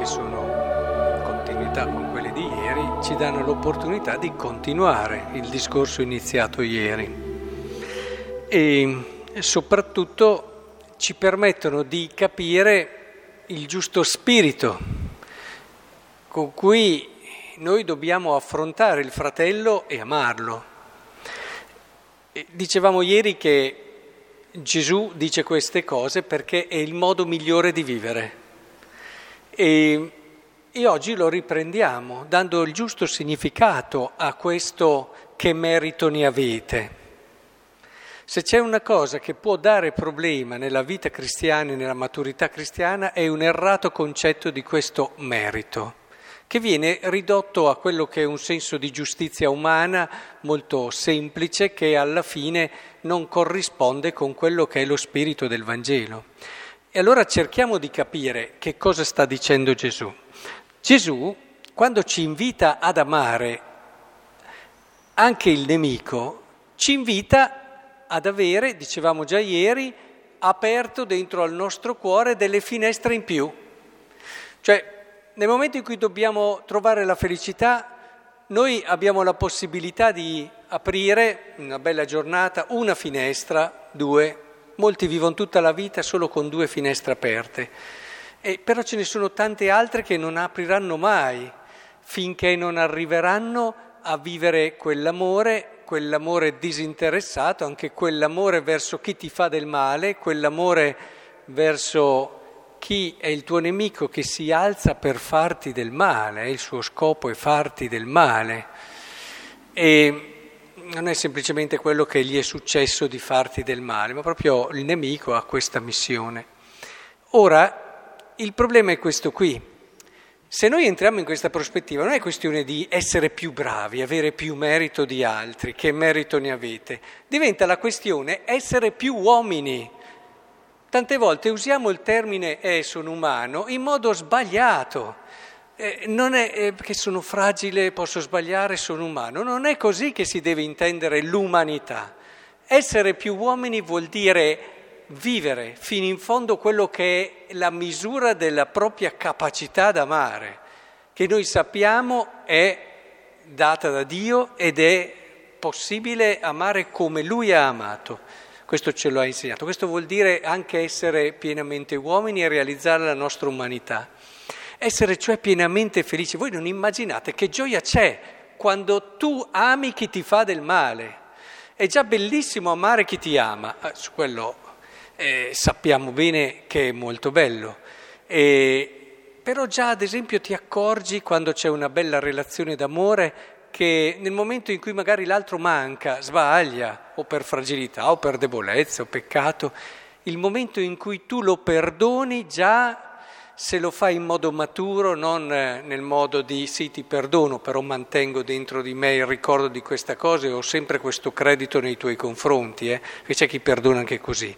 che sono in continuità con quelle di ieri, ci danno l'opportunità di continuare il discorso iniziato ieri e soprattutto ci permettono di capire il giusto spirito con cui noi dobbiamo affrontare il fratello e amarlo. Dicevamo ieri che Gesù dice queste cose perché è il modo migliore di vivere. E, e, oggi lo riprendiamo dando il giusto significato a questo che merito ne avete. Se c'è una cosa che può dare problema nella vita cristiana e nella maturità cristiana è un errato concetto di questo merito che viene ridotto a quello che è un senso di giustizia umana molto semplice che alla fine non corrisponde con quello che è lo spirito del Vangelo. E allora cerchiamo di capire che cosa sta dicendo Gesù. Gesù, quando ci invita ad amare anche il nemico, ci invita ad avere, dicevamo già ieri, aperto dentro al nostro cuore delle finestre in più. Cioè, nel momento in cui dobbiamo trovare la felicità, noi abbiamo la possibilità di aprire, una bella giornata, una finestra, due. Molti vivono tutta la vita solo con due finestre aperte. E però ce ne sono tante altre che non apriranno mai finché non arriveranno a vivere quell'amore, quell'amore disinteressato, anche quell'amore verso chi ti fa del male, quell'amore verso chi è il tuo nemico che si alza per farti del male, il suo scopo è farti del male. E non è semplicemente quello che gli è successo di farti del male, ma proprio il nemico ha questa missione. Ora, il problema è questo qui. Se noi entriamo in questa prospettiva non è questione di essere più bravi, avere più merito di altri, che merito ne avete, diventa la questione essere più uomini Tante volte usiamo il termine sono umano in modo sbagliato. Eh, non è eh, che sono fragile, posso sbagliare, sono umano. Non è così che si deve intendere l'umanità. Essere più uomini vuol dire vivere fino in fondo quello che è la misura della propria capacità d'amare, che noi sappiamo è data da Dio ed è possibile amare come Lui ha amato. Questo ce lo ha insegnato. Questo vuol dire anche essere pienamente uomini e realizzare la nostra umanità. Essere cioè pienamente felici. Voi non immaginate che gioia c'è quando tu ami chi ti fa del male. È già bellissimo amare chi ti ama, eh, su quello eh, sappiamo bene che è molto bello. E, però già ad esempio ti accorgi quando c'è una bella relazione d'amore che nel momento in cui magari l'altro manca, sbaglia, o per fragilità, o per debolezza, o peccato, il momento in cui tu lo perdoni già se lo fai in modo maturo, non nel modo di sì ti perdono, però mantengo dentro di me il ricordo di questa cosa e ho sempre questo credito nei tuoi confronti, eh? che c'è chi perdona anche così,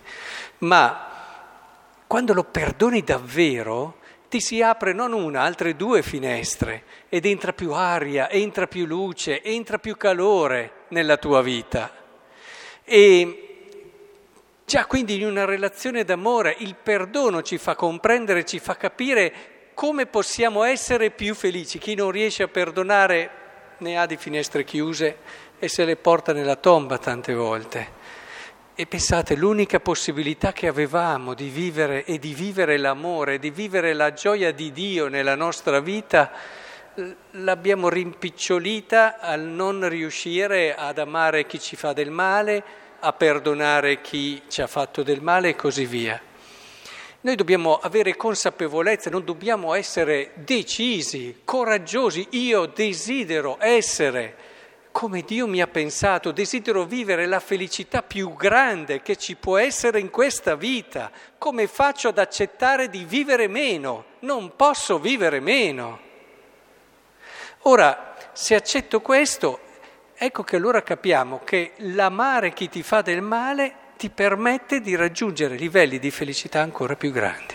ma quando lo perdoni davvero, ti si apre non una, altre due finestre ed entra più aria, entra più luce, entra più calore nella tua vita. E già quindi in una relazione d'amore il perdono ci fa comprendere, ci fa capire come possiamo essere più felici. Chi non riesce a perdonare ne ha di finestre chiuse e se le porta nella tomba tante volte. E pensate, l'unica possibilità che avevamo di vivere e di vivere l'amore, di vivere la gioia di Dio nella nostra vita, l'abbiamo rimpicciolita al non riuscire ad amare chi ci fa del male, a perdonare chi ci ha fatto del male e così via. Noi dobbiamo avere consapevolezza, non dobbiamo essere decisi, coraggiosi. Io desidero essere come Dio mi ha pensato, desidero vivere la felicità più grande che ci può essere in questa vita. Come faccio ad accettare di vivere meno? Non posso vivere meno. Ora, se accetto questo, ecco che allora capiamo che l'amare chi ti fa del male ti permette di raggiungere livelli di felicità ancora più grandi.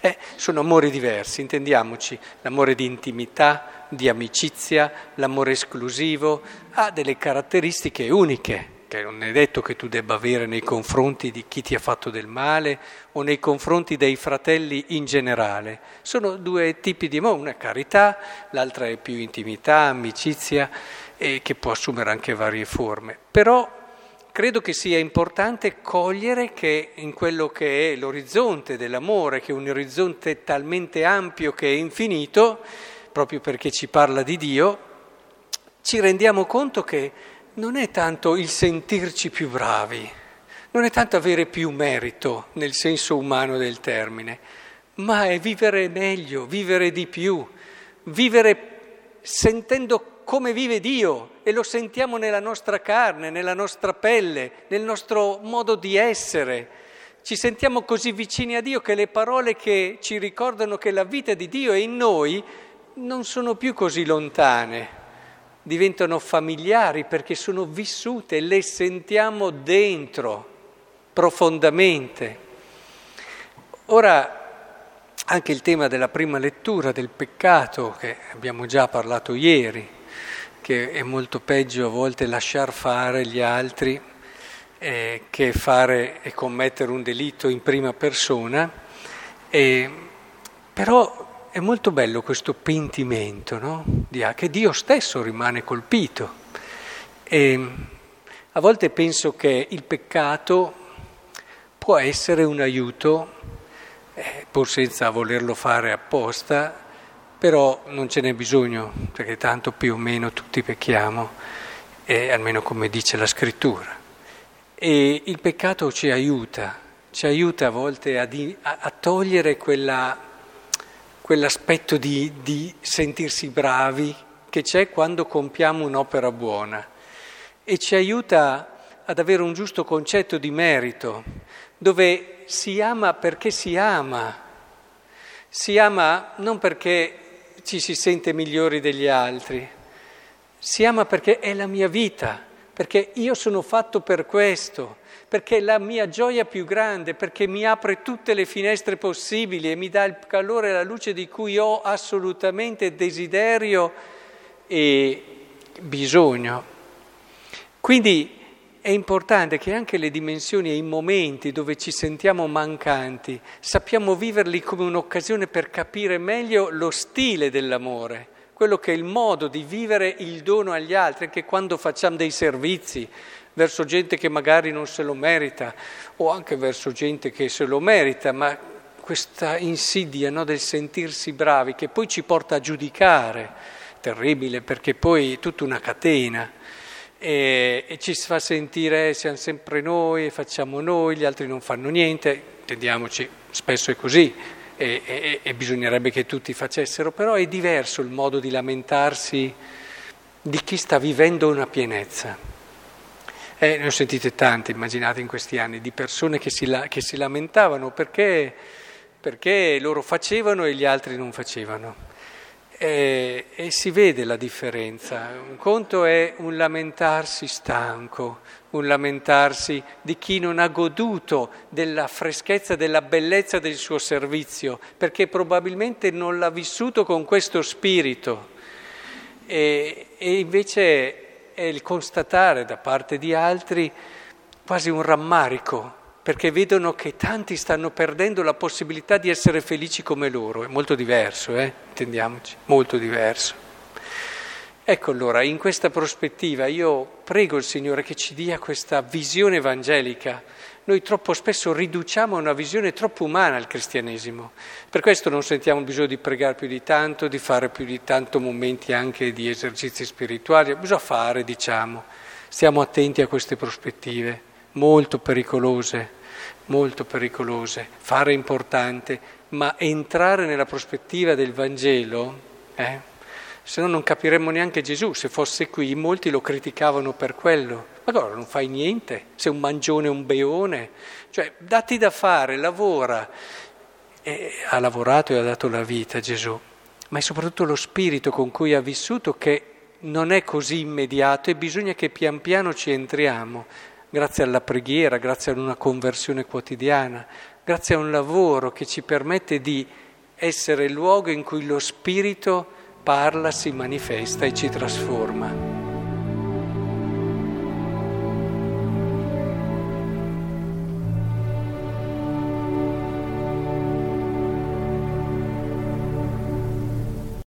Eh, sono amori diversi, intendiamoci, l'amore di intimità, di amicizia, l'amore esclusivo, ha delle caratteristiche uniche. che non è detto che tu debba avere nei confronti di chi ti ha fatto del male o nei confronti dei fratelli in generale. Sono due tipi di amore, una è carità, l'altra è più intimità, amicizia, e che può assumere anche varie forme. Però credo che sia importante cogliere che in quello che è l'orizzonte dell'amore, che è un orizzonte talmente ampio che è infinito, proprio perché ci parla di Dio, ci rendiamo conto che non è tanto il sentirci più bravi, non è tanto avere più merito nel senso umano del termine, ma è vivere meglio, vivere di più, vivere sentendo come vive Dio e lo sentiamo nella nostra carne, nella nostra pelle, nel nostro modo di essere. Ci sentiamo così vicini a Dio che le parole che ci ricordano che la vita di Dio è in noi non sono più così lontane diventano familiari perché sono vissute, le sentiamo dentro profondamente. Ora anche il tema della prima lettura del peccato, che abbiamo già parlato ieri, che è molto peggio a volte lasciar fare gli altri eh, che fare e commettere un delitto in prima persona, e, però è molto bello questo pentimento, no? che Dio stesso rimane colpito. E a volte penso che il peccato può essere un aiuto, eh, pur senza volerlo fare apposta, però non ce n'è bisogno, perché tanto più o meno tutti pecchiamo, eh, almeno come dice la scrittura. E il peccato ci aiuta, ci aiuta a volte a, di, a, a togliere quella quell'aspetto di, di sentirsi bravi che c'è quando compiamo un'opera buona e ci aiuta ad avere un giusto concetto di merito, dove si ama perché si ama, si ama non perché ci si sente migliori degli altri, si ama perché è la mia vita, perché io sono fatto per questo, perché è la mia gioia più grande, perché mi apre tutte le finestre possibili e mi dà il calore e la luce di cui ho assolutamente desiderio e bisogno. Quindi è importante che anche le dimensioni e i momenti dove ci sentiamo mancanti sappiamo viverli come un'occasione per capire meglio lo stile dell'amore, quello che è il modo di vivere il dono agli altri, anche quando facciamo dei servizi, verso gente che magari non se lo merita o anche verso gente che se lo merita, ma questa insidia no, del sentirsi bravi che poi ci porta a giudicare, terribile perché poi è tutta una catena e, e ci fa sentire siamo sempre noi, facciamo noi, gli altri non fanno niente, intendiamoci, spesso è così. E, e, e bisognerebbe che tutti facessero, però è diverso il modo di lamentarsi di chi sta vivendo una pienezza. Eh, ne ho sentite tante, immaginate in questi anni, di persone che si, che si lamentavano perché, perché, loro facevano e gli altri non facevano. E, e si vede la differenza. Un conto è un lamentarsi stanco, un lamentarsi di chi non ha goduto della freschezza, della bellezza del suo servizio, perché probabilmente non l'ha vissuto con questo spirito. E, e invece è il constatare da parte di altri quasi un rammarico, perché vedono che tanti stanno perdendo la possibilità di essere felici come loro. È molto diverso, eh? intendiamoci, molto diverso. Ecco allora, in questa prospettiva io prego il Signore che ci dia questa visione evangelica noi troppo spesso riduciamo a una visione troppo umana il cristianesimo. Per questo non sentiamo bisogno di pregare più di tanto, di fare più di tanto momenti anche di esercizi spirituali. Bisogna fare, diciamo. Stiamo attenti a queste prospettive, molto pericolose, molto pericolose. Fare importante, ma entrare nella prospettiva del Vangelo, eh, se no non capiremmo neanche Gesù. Se fosse qui, molti lo criticavano per quello. Ma allora non fai niente, sei un mangione, un beone. Cioè, dati da fare, lavora. E ha lavorato e ha dato la vita Gesù, ma è soprattutto lo spirito con cui ha vissuto che non è così immediato e bisogna che pian piano ci entriamo, grazie alla preghiera, grazie ad una conversione quotidiana, grazie a un lavoro che ci permette di essere il luogo in cui lo spirito parla, si manifesta e ci trasforma.